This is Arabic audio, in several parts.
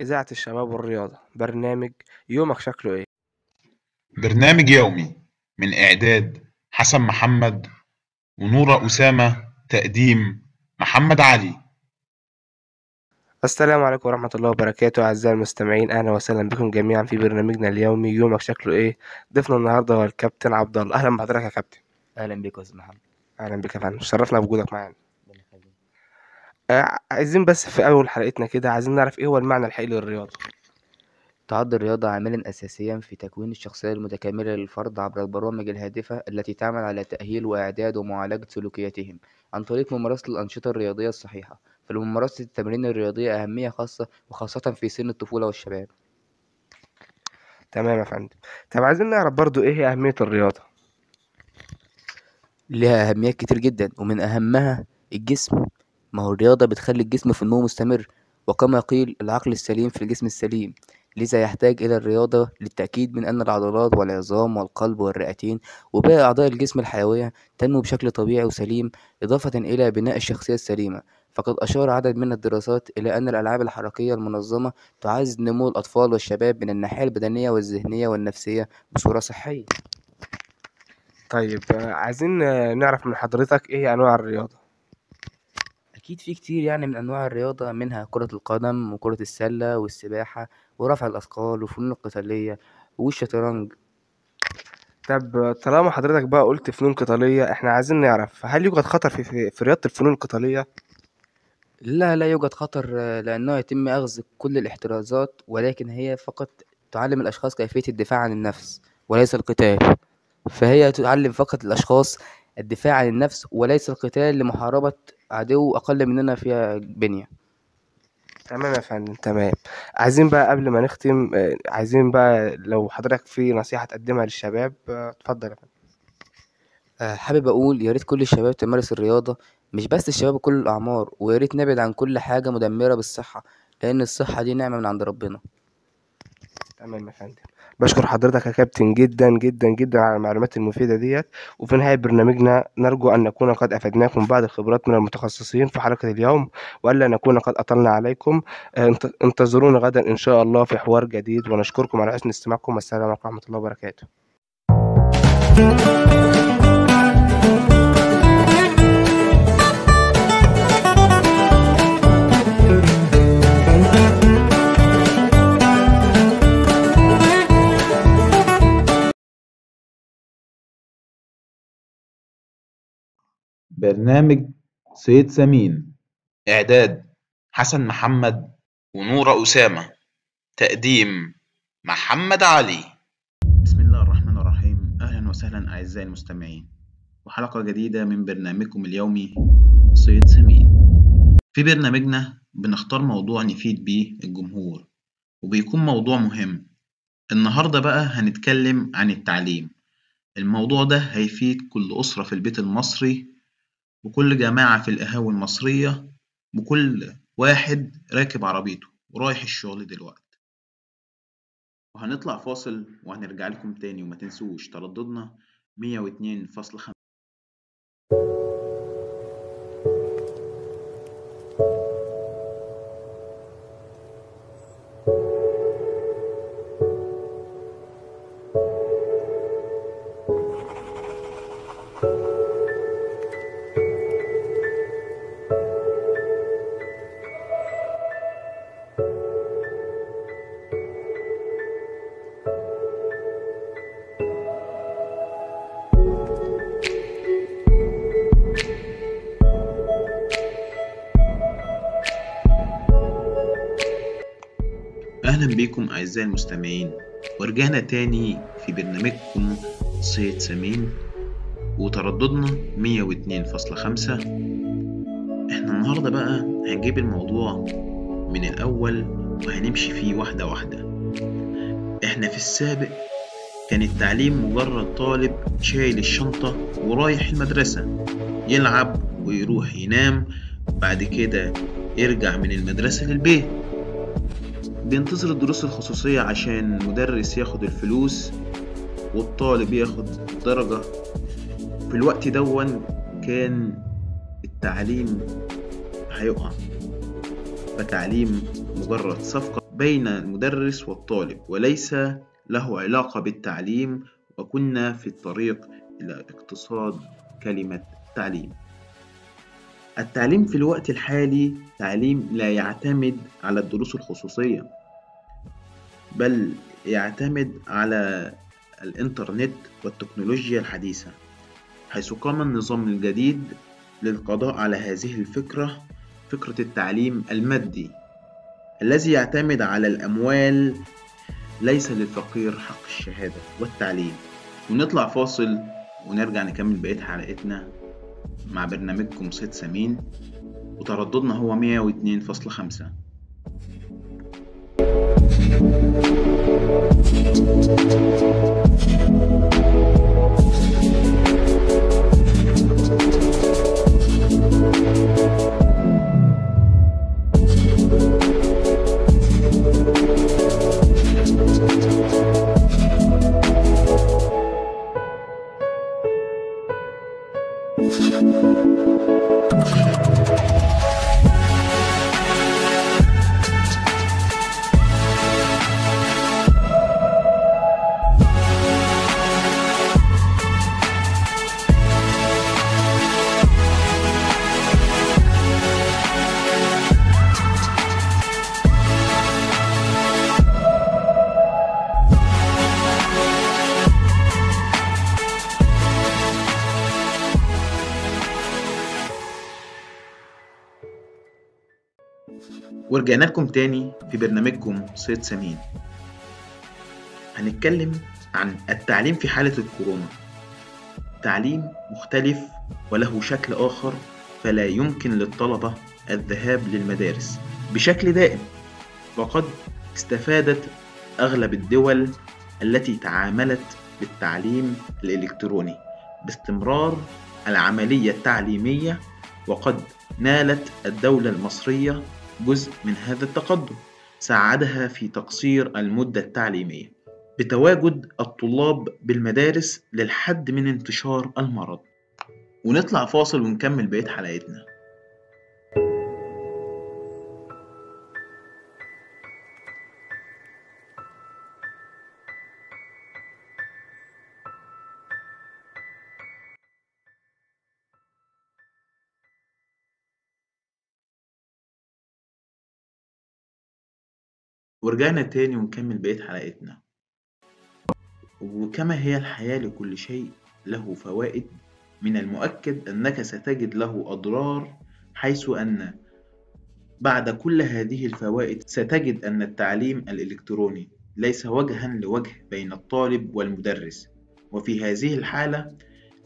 إذاعة الشباب والرياضة برنامج يومك شكله إيه؟ برنامج يومي من إعداد حسن محمد ونورة أسامة تقديم محمد علي. السلام عليكم ورحمة الله وبركاته أعزائي المستمعين أهلا وسهلا بكم جميعا في برنامجنا اليومي. يومك شكله إيه؟ ضيفنا النهاردة هو الكابتن عبد الله. أهلا بحضرتك يا كابتن. أهلا بيك يا أستاذ محمد. أهلا بك يا فندم. شرفنا بوجودك معانا. آه، عايزين بس في أول حلقتنا كده عايزين نعرف إيه هو المعنى الحقيقي للرياضة؟ تعد الرياضة عاملا أساسيا في تكوين الشخصية المتكاملة للفرد عبر البرامج الهادفة التي تعمل على تأهيل وإعداد ومعالجة سلوكياتهم. عن طريق ممارسة الأنشطة الرياضية الصحيحة. فلممارسة التمارين الرياضية أهمية خاصة وخاصة في سن الطفولة والشباب. تمام يا فندم. طب عايزين نعرف برضو إيه هي أهمية الرياضة؟ لها أهميات كتير جدا ومن أهمها الجسم. ما هو الرياضة بتخلي الجسم في نمو مستمر وكما قيل العقل السليم في الجسم السليم. لذا يحتاج إلى الرياضة للتأكيد من أن العضلات والعظام والقلب والرئتين وباقي أعضاء الجسم الحيوية تنمو بشكل طبيعي وسليم إضافة إلى بناء الشخصية السليمة. فقد أشار عدد من الدراسات إلى أن الألعاب الحركية المنظمة تعزز نمو الأطفال والشباب من الناحية البدنية والذهنية والنفسية بصورة صحية. طيب آه، عايزين آه، نعرف من حضرتك إيه أنواع الرياضة؟ أكيد في كتير يعني من أنواع الرياضة منها كرة القدم وكرة السلة والسباحة ورفع الأثقال والفنون القتالية والشطرنج. طب آه، طالما حضرتك بقى قلت فنون قتالية إحنا عايزين نعرف هل يوجد خطر في في, في رياضة الفنون القتالية؟ لا لا يوجد خطر آه، لأنه يتم أخذ كل الاحترازات ولكن هي فقط تعلم الأشخاص كيفية الدفاع عن النفس وليس القتال. فهي تعلم فقط الأشخاص الدفاع عن النفس وليس القتال لمحاربة عدو أقل مننا فيها بنية. تمام يا فندم تمام. عايزين بقى قبل ما نختم آه، عايزين بقى لو حضرتك في نصيحة تقدمها للشباب آه، اتفضل يا فندم. آه، حابب أقول يا ريت كل الشباب تمارس الرياضة مش بس الشباب كل الأعمار ويا ريت نبعد عن كل حاجة مدمرة بالصحة لأن الصحة دي نعمة من عند ربنا. تمام يا فندم. بشكر حضرتك يا كابتن جدا جدا جدا على المعلومات المفيدة ديت. وفي نهاية برنامجنا نرجو أن نكون قد أفدناكم بعض الخبرات من المتخصصين في حلقة اليوم وألا نكون قد أطلنا عليكم. آه، انت- انتظرونا غدا إن شاء الله في حوار جديد ونشكركم على حسن استماعكم. والسلام عليكم ورحمة الله وبركاته. برنامج صيد سمين إعداد حسن محمد ونورة أسامة تقديم محمد علي. بسم الله الرحمن الرحيم. أهلا وسهلا أعزائي المستمعين. وحلقة جديدة من برنامجكم اليومي صيد سمين. في برنامجنا بنختار موضوع نفيد بيه الجمهور وبيكون موضوع مهم. النهاردة بقى هنتكلم عن التعليم. الموضوع ده هيفيد كل أسرة في البيت المصري وكل جماعة في القهاوي المصرية وكل واحد راكب عربيته ورايح الشغل دلوقتي. وهنطلع فاصل وهنرجع لكم تاني وما تنسوش ترددنا 102.5 أهلا بكم أعزائي المستمعين. ورجعنا تاني في برنامجكم صيد سمين وترددنا 102.5 إحنا النهاردة بقى هنجيب الموضوع من الأول وهنمشي فيه واحدة واحدة. إحنا في السابق كان التعليم مجرد طالب شايل الشنطة ورايح المدرسة يلعب ويروح ينام بعد كده يرجع من المدرسة للبيت. بينتظر الدروس الخصوصية عشان المدرس ياخد الفلوس والطالب ياخد درجة. في الوقت دون كان التعليم هيقع. فالتعليم مجرد صفقة بين المدرس والطالب وليس له علاقة بالتعليم وكنا في الطريق إلى اقتصاد كلمة تعليم. التعليم في الوقت الحالي تعليم لا يعتمد على الدروس الخصوصية. بل يعتمد على الإنترنت والتكنولوجيا الحديثة حيث قام النظام الجديد للقضاء على هذه الفكرة فكرة التعليم المادي الذي يعتمد على الأموال ليس للفقير حق الشهادة والتعليم. ونطلع فاصل ونرجع نكمل بقية حلقتنا مع برنامجكم صيد سمين وترددنا هو 102.5 Thank you. ورجعنا لكم تاني في برنامجكم صيد سمين. هنتكلم عن التعليم في حالة الكورونا. تعليم مختلف وله شكل آخر فلا يمكن للطلبة الذهاب للمدارس بشكل دائم. وقد استفادت أغلب الدول التي تعاملت بالتعليم الإلكتروني باستمرار العملية التعليمية وقد نالت الدولة المصرية جزء من هذا التقدم ساعدها في تقصير المدة التعليمية بتواجد الطلاب بالمدارس للحد من انتشار المرض. ونطلع فاصل ونكمل بقية حلقتنا. ورجعنا تاني ونكمل بقية حلقتنا. وكما هي الحياة لكل شيء له فوائد من المؤكد أنك ستجد له أضرار حيث أن بعد كل هذه الفوائد ستجد أن التعليم الإلكتروني ليس وجها لوجه بين الطالب والمدرس. وفي هذه الحالة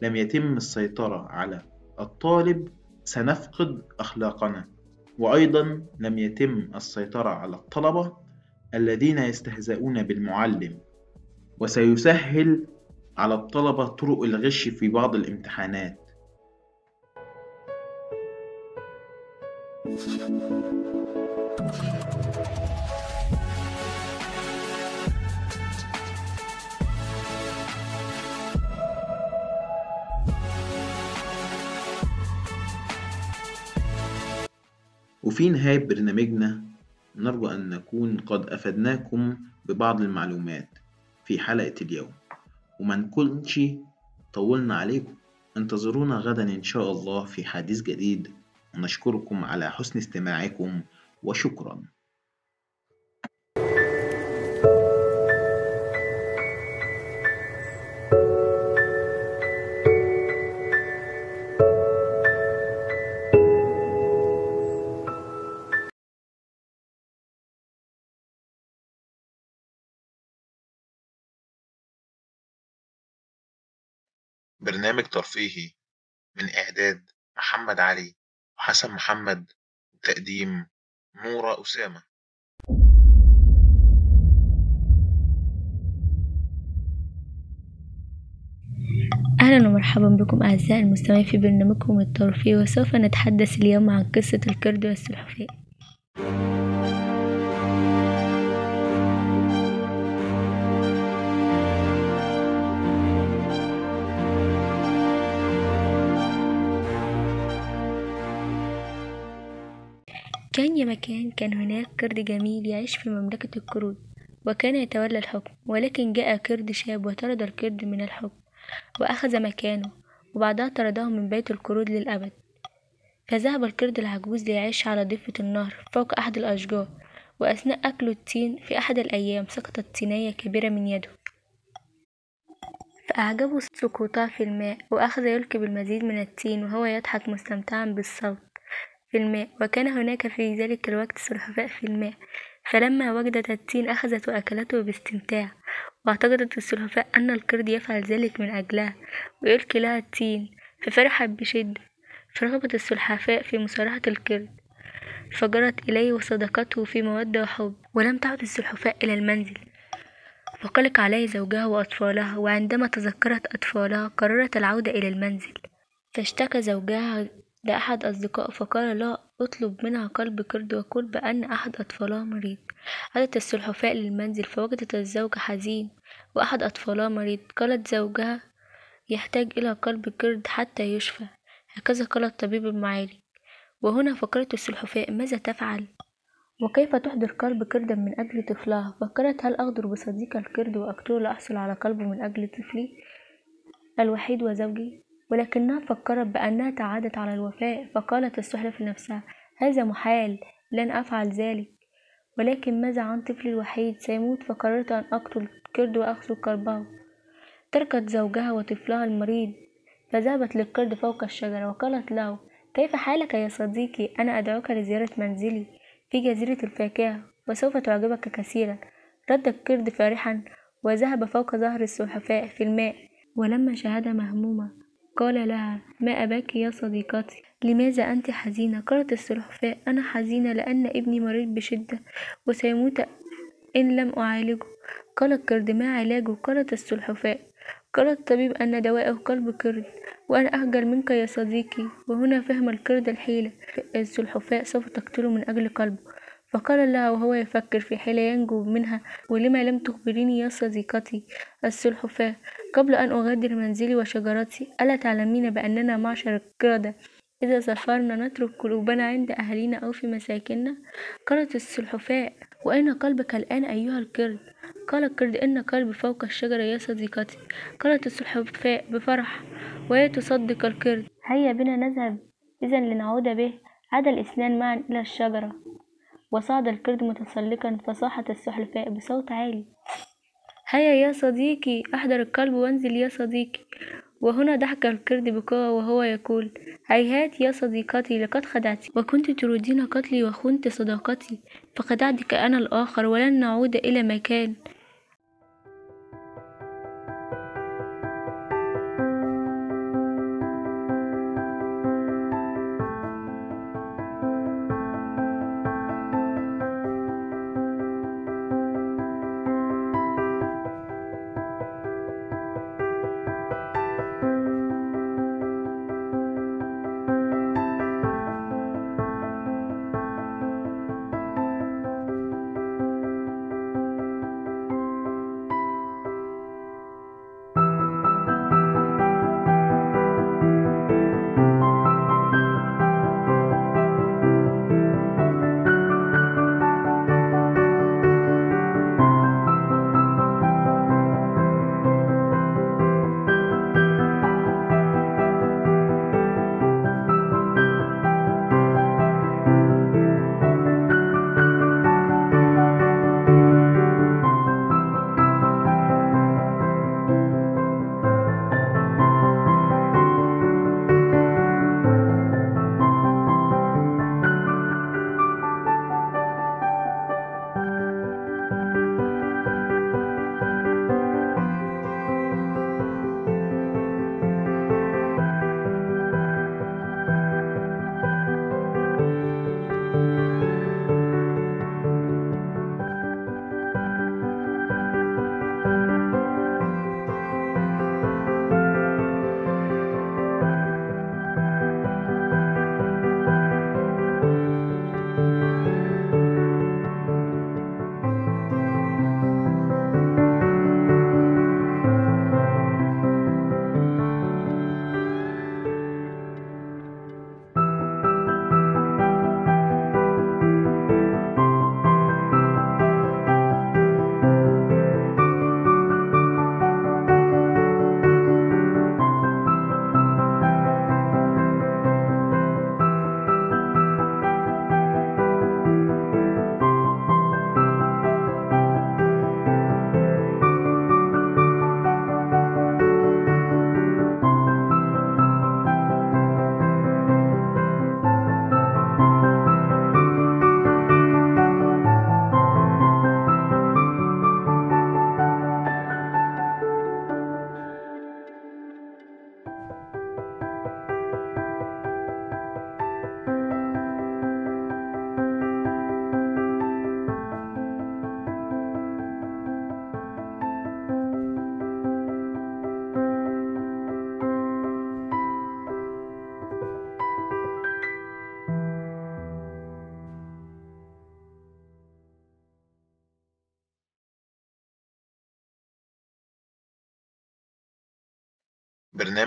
لم يتم السيطرة على الطالب سنفقد أخلاقنا. وأيضا لم يتم السيطرة على الطلبة الذين يستهزئون بالمعلم وسيسهل على الطلبة طرق الغش في بعض الامتحانات. وفي نهاية برنامجنا نرجو أن نكون قد أفدناكم ببعض المعلومات في حلقة اليوم. وما نكونش طولنا عليكم انتظرونا غدا إن شاء الله في حديث جديد. ونشكركم على حسن استماعكم وشكرا. برنامج ترفيهي من إعداد محمد علي وحسن محمد وتقديم نورة أسامة. أهلا ومرحبا بكم أعزائي المستمعين في برنامجكم الترفيه وسوف نتحدث اليوم عن قصة القرد والسلحفاة. كان يا مكان كان هناك قرد جميل يعيش في مملكة القرود وكان يتولى الحكم ولكن جاء قرد شاب وطرد القرد من الحكم وأخذ مكانه وبعدها طرده من بيت القرود للأبد. فذهب القرد العجوز ليعيش على ضفة النهر فوق أحد الأشجار وأثناء أكله التين في أحد الأيام سقطت تينية كبيرة من يده. فأعجبه سقوطها في الماء وأخذ يلقي بالمزيد من التين وهو يضحك مستمتعا بالصوت. في الماء وكان هناك في ذلك الوقت سلحفاء في الماء. فلما وجدت التين أخذت وأكلته باستمتاع. واعتقدت السلحفاء أن القرد يفعل ذلك من أجلها ويلقي لها التين ففرحت بشدة. فرغبت السلحفاء في مصارحة القرد فجرت إليه وصدقته في مودة وحب. ولم تعد السلحفاء إلى المنزل. وقلق عليه زوجها وأطفالها وعندما تذكرت أطفالها قررت العودة إلى المنزل. فاشتكى زوجها لأحد أصدقائه فقال لا اطلب منها قلب قرد وقل بأن أحد أطفالها مريض. عادت السلحفاء للمنزل فوجدت الزوج حزين وأحد أطفالها مريض. قالت زوجها يحتاج إلى قلب قرد حتى يشفى. هكذا قال الطبيب المعالج. وهنا فكرت السلحفاء ماذا تفعل؟ وكيف تحضر قلب قردا من أجل طفلها؟ فكرت هل أغدر بصديق القرد وأقتله لأحصل على قلبه من أجل طفلي الوحيد وزوجي؟ ولكنها فكرت بأنها تعادت على الوفاء فقالت السلحفاة لنفسها هذا محال لن أفعل ذلك. ولكن ماذا عن طفلي الوحيد؟ سيموت فقررت أن أقتل القرد وأخذ قلبه تركت زوجها وطفلها المريض فذهبت للقرد فوق الشجرة وقالت له كيف حالك يا صديقي؟ أنا أدعوك لزيارة منزلي في جزيرة الفاكهة وسوف تعجبك كثيرا. رد القرد فرحا وذهب فوق ظهر السلحفاء في الماء ولما شاهدها مهمومة قال لها ما أباك يا صديقتي لماذا أنت حزينة؟ قالت السلحفاء أنا حزينة لأن ابني مريض بشدة وسيموت إن لم أعالجه. قال القرد ما علاجه؟ قالت السلحفاء قال الطبيب أن دواءه قلب قرد وأنا أخجل منك يا صديقي وهنا فهم القرد الحيلة. السلحفاء سوف تقتله من أجل قلبه. فقال لها وهو يفكر في حيلة ينجو منها ولما لم تخبريني يا صديقتي؟ السلحفاة قبل أن أغادر منزلي وشجرتي ألا تعلمين بأننا معشر القردة إذا سافرنا نترك قلوبنا عند أهلنا أو في مساكننا؟ قالت السلحفاة وأين قلبك الآن أيها القرد؟ قال القرد إن قلبي فوق الشجرة يا صديقتي. قالت السلحفاة بفرح وهي تصدق القرد. هيا بنا نذهب. إذا لنعود به. عاد الاثنان معا إلى الشجرة. وصعد القرد متسلقا فصاحت السلحفاة بصوت عالي. هيا يا صديقي أحضر القلب وانزل يا صديقي. وهنا ضحك القرد بقوة وهو يقول هيهات يا صديقتي لقد خدعتي وكنت تريدين قتلي وخنت صداقتي فخدعتك أنا الآخر ولن نعود إلى مكان.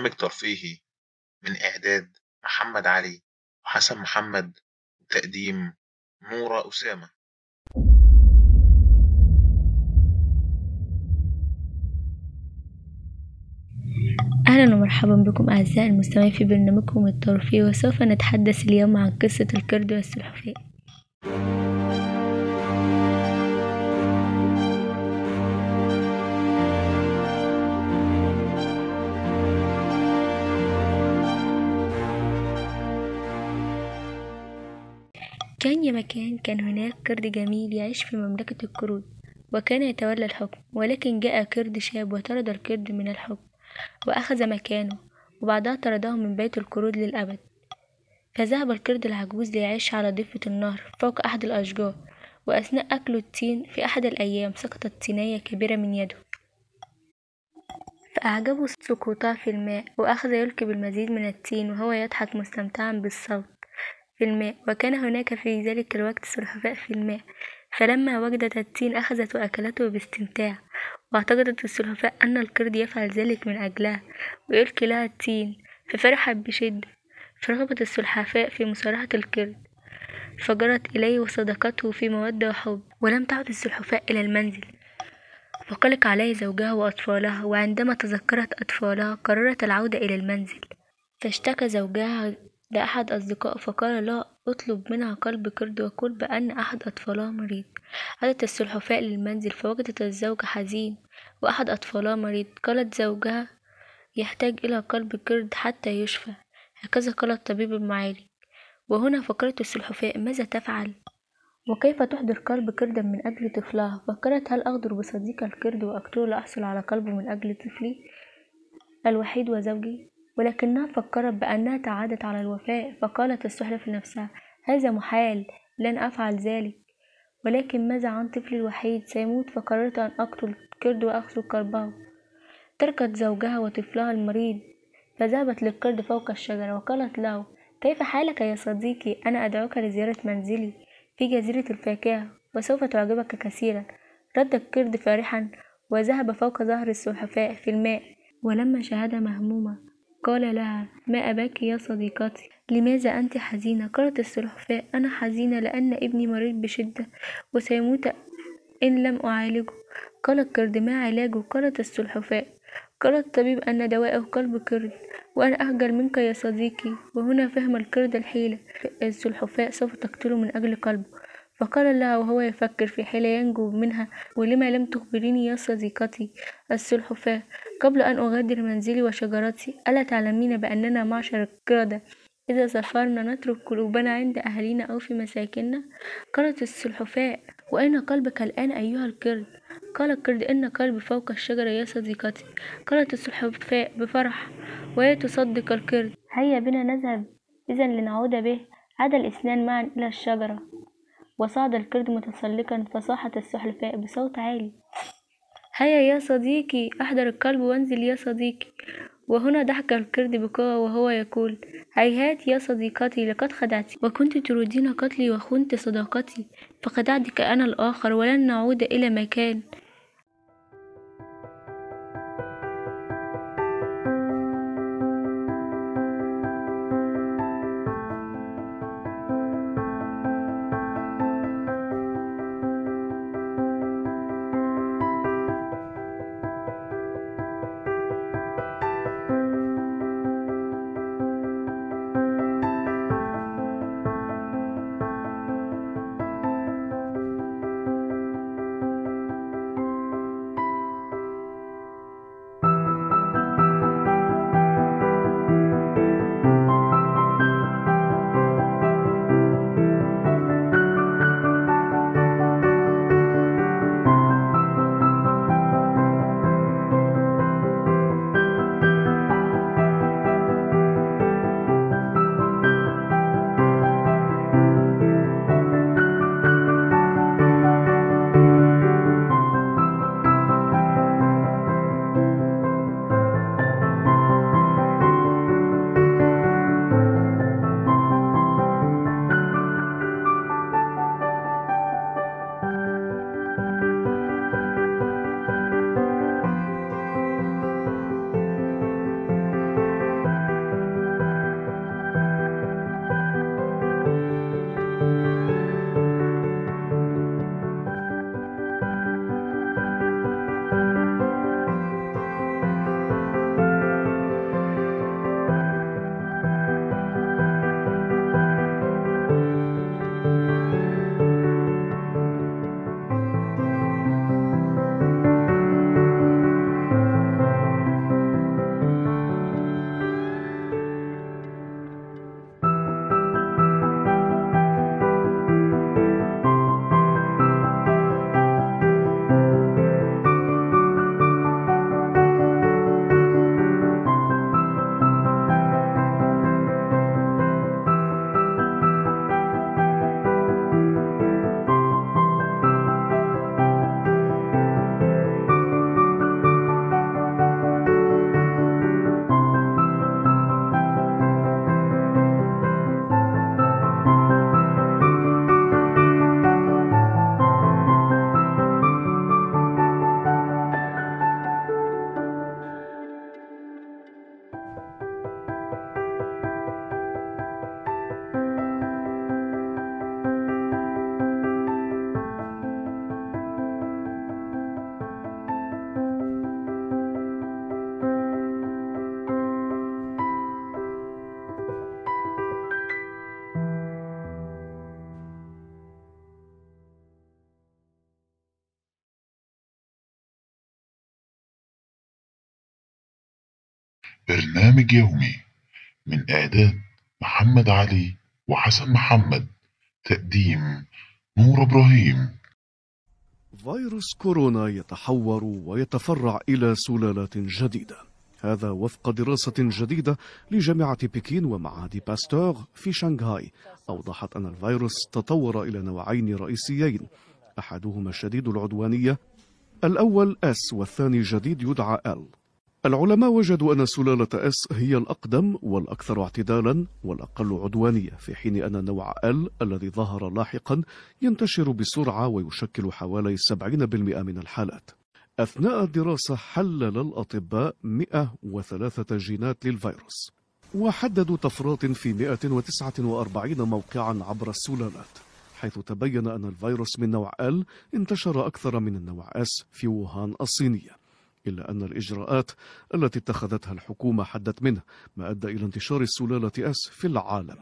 برنامج ترفيهي من إعداد محمد علي وحسن محمد وتقديم نورة أسامة. أهلا ومرحبا بكم أعزائي المستمعين في برنامجكم الترفيهي وسوف نتحدث اليوم عن قصة القرد والسلحفاة. كان يا مكان كان هناك قرد جميل يعيش في مملكة القرود وكان يتولى الحكم ولكن جاء قرد شاب وطرد القرد من الحكم وأخذ مكانه وبعدها طرده من بيت القرود للأبد. فذهب القرد العجوز ليعيش على ضفة النهر فوق أحد الأشجار وأثناء أكله التين في أحد الأيام سقطت تينية كبيرة من يده. فأعجبه سقوطها في الماء وأخذ يلقي بالمزيد من التين وهو يضحك مستمتعا بالصوت. في الماء وكان هناك في ذلك الوقت سلحفاء في الماء. فلما وجدت التين أخذت وأكلته باستمتاع. واعتقدت السلحفاء أن القرد يفعل ذلك من أجلها ويلقي لها التين ففرحت بشدة. فرغبت السلحفاء في مصارحة القرد فجرت إليه وصدقته في مودة وحب. ولم تعد السلحفاء إلى المنزل. فقلق عليه زوجها وأطفالها وعندما تذكرت أطفالها قررت العودة إلى المنزل. فاشتكى زوجها لأحد أصدقائه فقال لها أطلب منها قلب قرد وقل بأن أحد أطفالها مريض. عادت السلحفاء للمنزل فوجدت الزوج حزين وأحد أطفالها مريض. قالت زوجها يحتاج إلى قلب قرد حتى يشفى. هكذا قال الطبيب المعالج. وهنا فكرت السلحفاء ماذا تفعل؟ وكيف تحضر قلب قردا من أجل طفلها؟ فكرت هل أغدر بصديق القرد وأقتله لأحصل على قلبه من أجل طفلي الوحيد وزوجي؟ ولكنها فكرت بأنها تعادت على الوفاء فقالت السلحفاة لنفسها هذا محال لن أفعل ذلك. ولكن ماذا عن طفلي الوحيد؟ سيموت فقررت أن أقتل القرد وأخذ قلبه تركت زوجها وطفلها المريض فذهبت للقرد فوق الشجرة وقالت له كيف حالك يا صديقي؟ أنا أدعوك لزيارة منزلي في جزيرة الفاكهة وسوف تعجبك كثيرا. رد القرد فرحا وذهب فوق ظهر السلحفاء في الماء ولما شاهدها مهمومة قال لها ما أباك يا صديقتي؟ لماذا أنت حزينة؟ قالت السلحفاء أنا حزينة لأن ابني مريض بشدة وسيموت إن لم أعالجه. قال القرد ما علاجه؟ قالت السلحفاء قال الطبيب أن دواءه قلب قرد وأنا أخجل منك يا صديقي. وهنا فهم القرد الحيلة. السلحفاء سوف تقتله من أجل قلبه. فقال لها وهو يفكر في حيلة ينجو منها ولما لم تخبريني يا صديقتي السلحفاة قبل أن أغادر منزلي وشجرتي ألا تعلمين بأننا معشر القردة؟ إذا سافرنا نترك قلوبنا عند أهلنا أو في مساكننا؟ قالت السلحفاة وأين قلبك الآن أيها القرد؟ قال القرد إن قلبي فوق الشجرة يا صديقتي. قالت السلحفاة بفرح وهي تصدق القرد هيا بنا نذهب إذا لنعود به عاد الاثنان معا إلى الشجرة. وصعد القرد متسلقا فصاحت السلحفاة بصوت عالي. هيا يا صديقي أحضر القلب وانزل يا صديقي. وهنا ضحك القرد بقوة وهو يقول هيهات يا صديقتي لقد خدعتي. وكنت تريدين قتلي وخنت صداقتي. فخدعتك أنا الآخر ولن نعود إلى مكان. برنامج يومي من إعداد محمد علي وحسن محمد تقديم نور إبراهيم. فيروس كورونا يتحور ويتفرع إلى سلالات جديدة. هذا وفق دراسة جديدة لجامعة بكين ومعهد باستور في شنغهاي أوضحت أن الفيروس تطور إلى نوعين رئيسيين. أحدهما شديد العدوانية الأول S والثاني جديد يدعى L. العلماء وجدوا أن سلالة S هي الأقدم والأكثر اعتدالا والأقل عدوانية في حين أن نوع L الذي ظهر لاحقا ينتشر بسرعة ويشكل حوالي 70% من الحالات. أثناء الدراسة حلل الأطباء 103 جينات للفيروس وحددوا طفرات في 149 موقعا عبر السلالات حيث تبين أن الفيروس من نوع L انتشر أكثر من النوع S في ووهان الصينية. إلا أن الإجراءات التي اتخذتها الحكومة حدت منه ما أدى إلى انتشار السلالة S في العالم.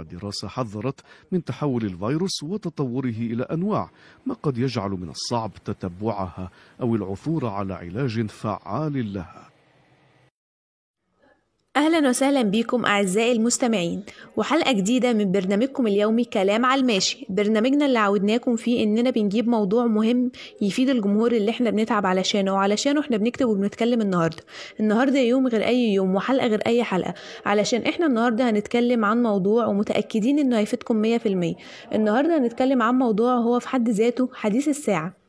الدراسة حذرت من تحول الفيروس وتطوره إلى أنواع ما قد يجعل من الصعب تتبعها أو العثور على علاج فعال لها. أهلا وسهلا بكم أعزائي المستمعين وحلقة جديدة من برنامجكم اليومي كلام على الماشي. برنامجنا اللي عودناكم فيه إننا بنجيب موضوع مهم يفيد الجمهور اللي إحنا بنتعب علشانه وعلشانه إحنا بنكتب وبنتكلم النهاردة. النهاردة يوم غير أي يوم وحلقة غير أي حلقة. علشان إحنا النهاردة هنتكلم عن موضوع ومتأكدين إنه هيفيدكم مية في المية. النهاردة هنتكلم عن موضوع هو في حد ذاته حديث الساعة.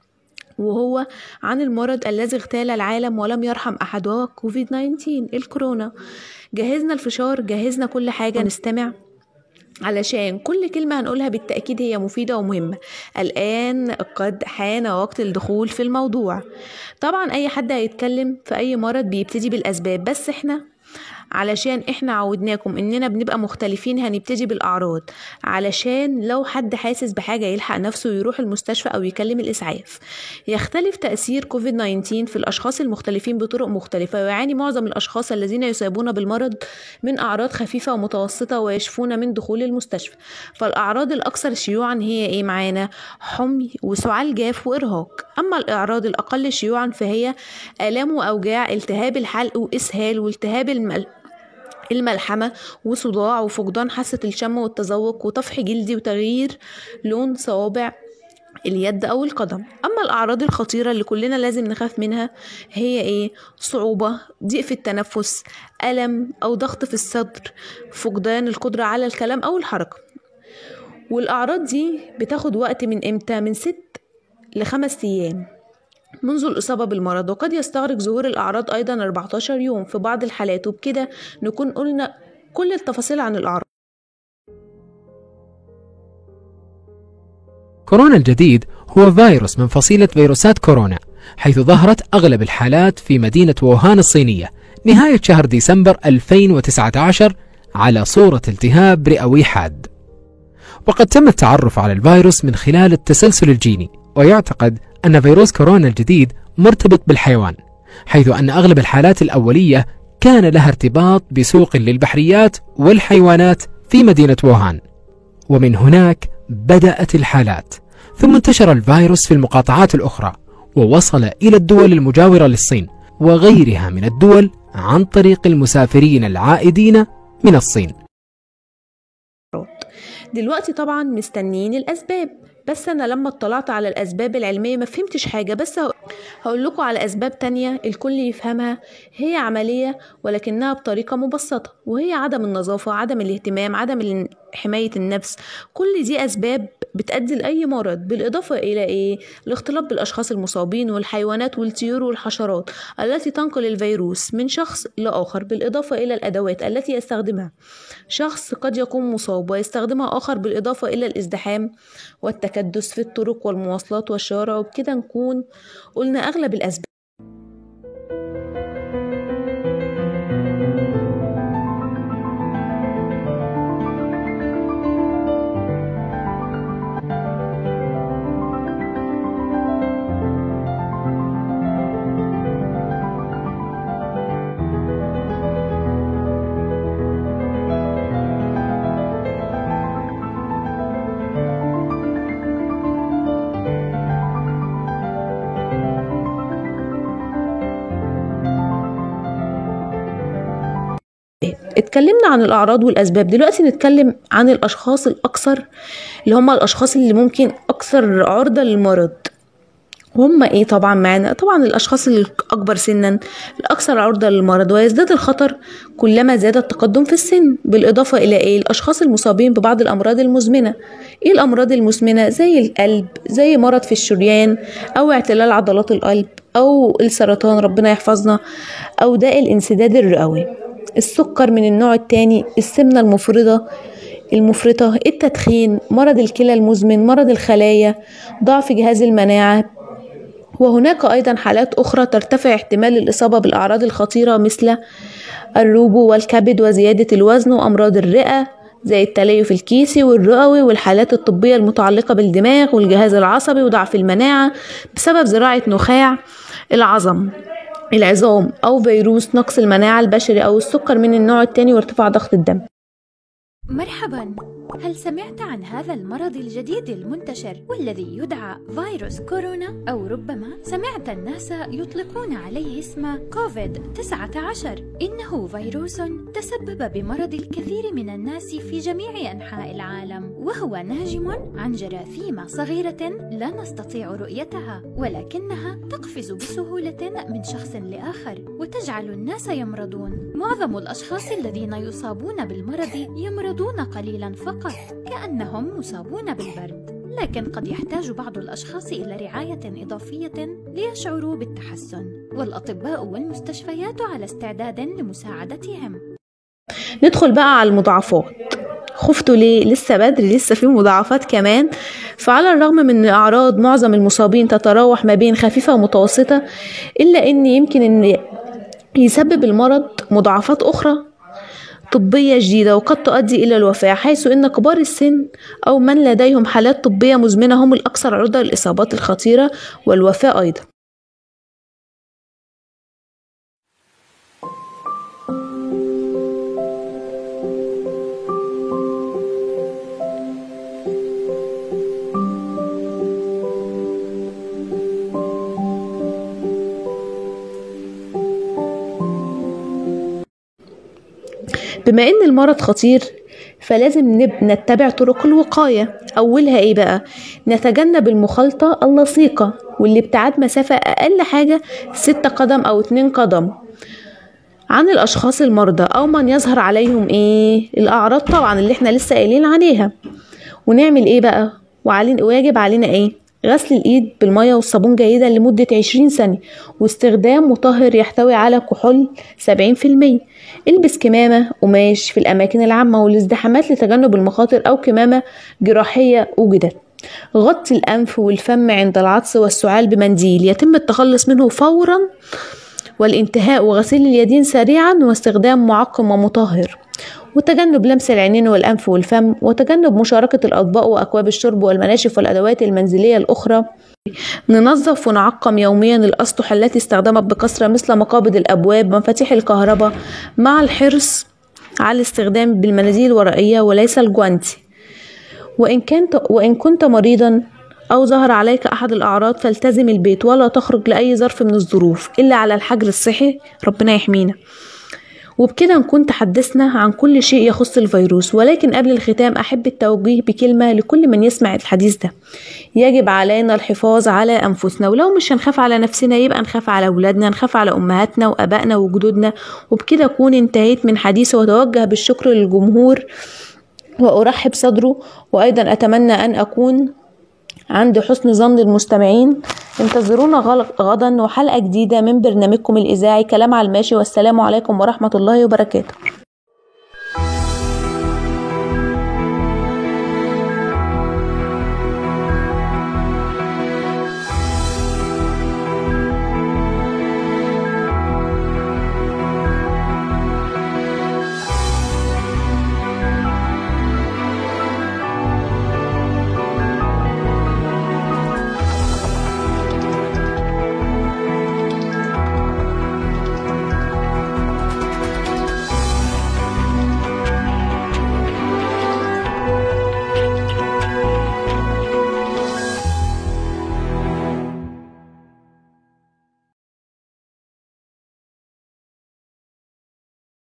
وهو عن المرض الذي اغتال العالم ولم يرحم أحد وهو كوفيد 19 الكورونا. جهزنا الفشار جهزنا كل حاجة نستمع علشان كل كلمة هنقولها بالتأكيد هي مفيدة ومهمة. الآن قد حان وقت الدخول في الموضوع. طبعا أي حد هيتكلم في أي مرض بيبتدي بالأسباب بس إحنا علشان إحنا عودناكم إننا بنبقى مختلفين هنبتدي بالأعراض. علشان لو حد حاسس بحاجة يلحق نفسه يروح المستشفى أو يكلم الإسعاف. يختلف تأثير كوفيد 19 في الأشخاص المختلفين بطرق مختلفة ويعاني معظم الأشخاص الذين يصابون بالمرض من أعراض خفيفة ومتوسطة ويشفون من دخول المستشفى. فالأعراض الأكثر شيوعا هي إيه معانا؟ حمي وسعال جاف وإرهاق. أما الأعراض الأقل شيوعا فهي آلام وأوجاع التهاب الحلق وإسهال والتهاب المل الملحمة وصداع وفقدان حاسة الشم والتذوق وطفح جلدي وتغيير لون صوابع اليد أو القدم أما الأعراض الخطيرة اللي كلنا لازم نخاف منها هي إيه؟ صعوبة ضيق في التنفس ألم أو ضغط في الصدر فقدان القدرة على الكلام أو الحركة والأعراض دي بتاخد وقت من إمتى؟ من ست لخمس أيام منذ الإصابة بالمرض وقد يستغرق ظهور الأعراض أيضا 14 يوم. في بعض الحالات وبكده نكون قلنا كل التفاصيل عن الأعراض. كورونا الجديد هو فيروس من فصيلة فيروسات كورونا حيث ظهرت أغلب الحالات في مدينة ووهان الصينية. نهاية شهر ديسمبر 2019 على صورة التهاب رئوي حاد. وقد تم التعرف على الفيروس من خلال التسلسل الجيني. ويعتقد أن فيروس كورونا الجديد مرتبط بالحيوان حيث أن أغلب الحالات الأولية كان لها ارتباط بسوق للبحريات والحيوانات في مدينة ووهان. ومن هناك بدأت الحالات ثم انتشر الفيروس في المقاطعات الأخرى ووصل إلى الدول المجاورة للصين وغيرها من الدول عن طريق المسافرين العائدين من الصين. دلوقتي طبعا مستنيين الأسباب. بس أنا لما اطلعت على الأسباب العلمية ما فهمتش حاجة. بس هقول لكم على أسباب تانية الكل يفهمها. هي عملية ولكنها بطريقة مبسطة وهي عدم النظافة عدم الاهتمام عدم حماية النفس. كل دي أسباب بتؤدي لأي مرض بالإضافة إلى إيه؟ الاختلاط بالأشخاص المصابين والحيوانات والطيور والحشرات التي تنقل الفيروس من شخص لآخر بالإضافة إلى الأدوات التي يستخدمها. شخص قد يكون مصاب ويستخدمها آخر بالإضافة إلى الازدحام والتكدس في الطرق والمواصلات والشوارع. وبكده نكون قلنا أغلب الأسباب. اتكلمنا عن الأعراض والأسباب. دلوقتي نتكلم عن الأشخاص الأكثر اللي هم الأشخاص اللي ممكن أكثر عرضة للمرض. هم إيه طبعا معانا؟ طبعا الأشخاص الأكبر سنا الأكثر عرضة للمرض ويزداد الخطر كلما زاد التقدم في السن بالإضافة إلى إيه؟ الأشخاص المصابين ببعض الأمراض المزمنة. إيه الأمراض المزمنة؟ زي القلب زي مرض في الشريان أو اعتلال عضلات القلب أو السرطان ربنا يحفظنا أو داء الانسداد الرئوي. السكر من النوع الثاني السمنة المفرطة المفرطة التدخين مرض الكلى المزمن مرض الخلايا ضعف جهاز المناعة. وهناك أيضا حالات أخرى ترتفع احتمال الإصابة بالأعراض الخطيرة مثل الروبو والكبد وزيادة الوزن وأمراض الرئة زي التليف الكيسي والرئوي والحالات الطبية المتعلقة بالدماغ والجهاز العصبي وضعف المناعة بسبب زراعة نخاع العظم. العظام أو فيروس نقص المناعة البشري أو السكر من النوع الثاني وارتفاع ضغط الدم. مرحبا. هل سمعت عن هذا المرض الجديد المنتشر والذي يدعى فيروس كورونا؟ أو ربما سمعت الناس يطلقون عليه اسم كوفيد 19 إنه فيروس تسبب بمرض الكثير من الناس في جميع أنحاء العالم وهو ناجم عن جراثيم صغيرة لا نستطيع رؤيتها ولكنها تقفز بسهولة من شخص لآخر وتجعل الناس يمرضون. معظم الأشخاص الذين يصابون بالمرض يمرضون قليلا فقط. كأنهم مصابون بالبرد. لكن قد يحتاج بعض الأشخاص إلى رعاية إضافية ليشعروا بالتحسن. والأطباء والمستشفيات على استعداد لمساعدتهم. ندخل بقى على المضاعفات. خفتوا ليه؟ لسه بدري لسه في مضاعفات كمان. فعلى الرغم من ان أعراض معظم المصابين تتراوح ما بين خفيفة ومتوسطة إلا إن يمكن إن يسبب المرض مضاعفات أخرى. طبية جديدة وقد تؤدي إلى الوفاة حيث أن كبار السن أو من لديهم حالات طبية مزمنة هم الأكثر عرضة للإصابات الخطيرة والوفاة أيضا. بما إن المرض خطير فلازم. نتبع طرق الوقاية أولها إيه بقى؟ نتجنب المخالطة اللصيقة واللي ابتعاد مسافة أقل حاجة ستة قدم أو اتنين قدم عن الأشخاص المرضى أو من يظهر عليهم إيه؟ الأعراض طبعا اللي إحنا لسه قايلين عليها ونعمل إيه بقى؟ وعلينا واجب علينا إيه؟ غسل الإيد بالمية والصابون جيدا لمدة عشرين ثانية واستخدام مطهر يحتوي على كحول سبعين في المية. البس كمامة قماش في الأماكن العامة والازدحامات لتجنب المخاطر أو كمامة جراحية وجدت غطي الأنف والفم عند العطس والسعال بمنديل. يتم التخلص منه فورا والانتهاء وغسيل اليدين سريعا واستخدام معقم ومطهر. وتجنب لمس العينين والأنف والفم وتجنب مشاركة الأطباق وأكواب الشرب والمناشف والأدوات المنزلية الأخرى. ننظف ونعقم يوميا الأسطح التي استخدمت بكثرة مثل مقابض الأبواب مفاتيح الكهرباء مع الحرص على الاستخدام بالمناديل الورقية وليس الجوانتي. وإن, كنت وإن كنت مريضا أو ظهر عليك أحد الأعراض فالتزم البيت ولا تخرج لأي ظرف من الظروف إلا على الحجر الصحي. ربنا يحمينا. وبكده نكون تحدثنا عن كل شيء يخص الفيروس. ولكن قبل الختام أحب التوجيه بكلمة لكل من يسمع الحديث ده. يجب علينا الحفاظ على أنفسنا. ولو مش هنخاف على نفسنا يبقى نخاف على أولادنا نخاف على أمهاتنا وأبائنا وجدودنا. وبكده أكون انتهيت من حديثي وأتوجه بالشكر للجمهور وأرحب صدره. وأيضا أتمنى أن أكون عند حسن ظن المستمعين. انتظرونا غدا وحلقة جديدة من برنامجكم الإذاعي كلام على الماشي والسلام عليكم ورحمة الله وبركاته.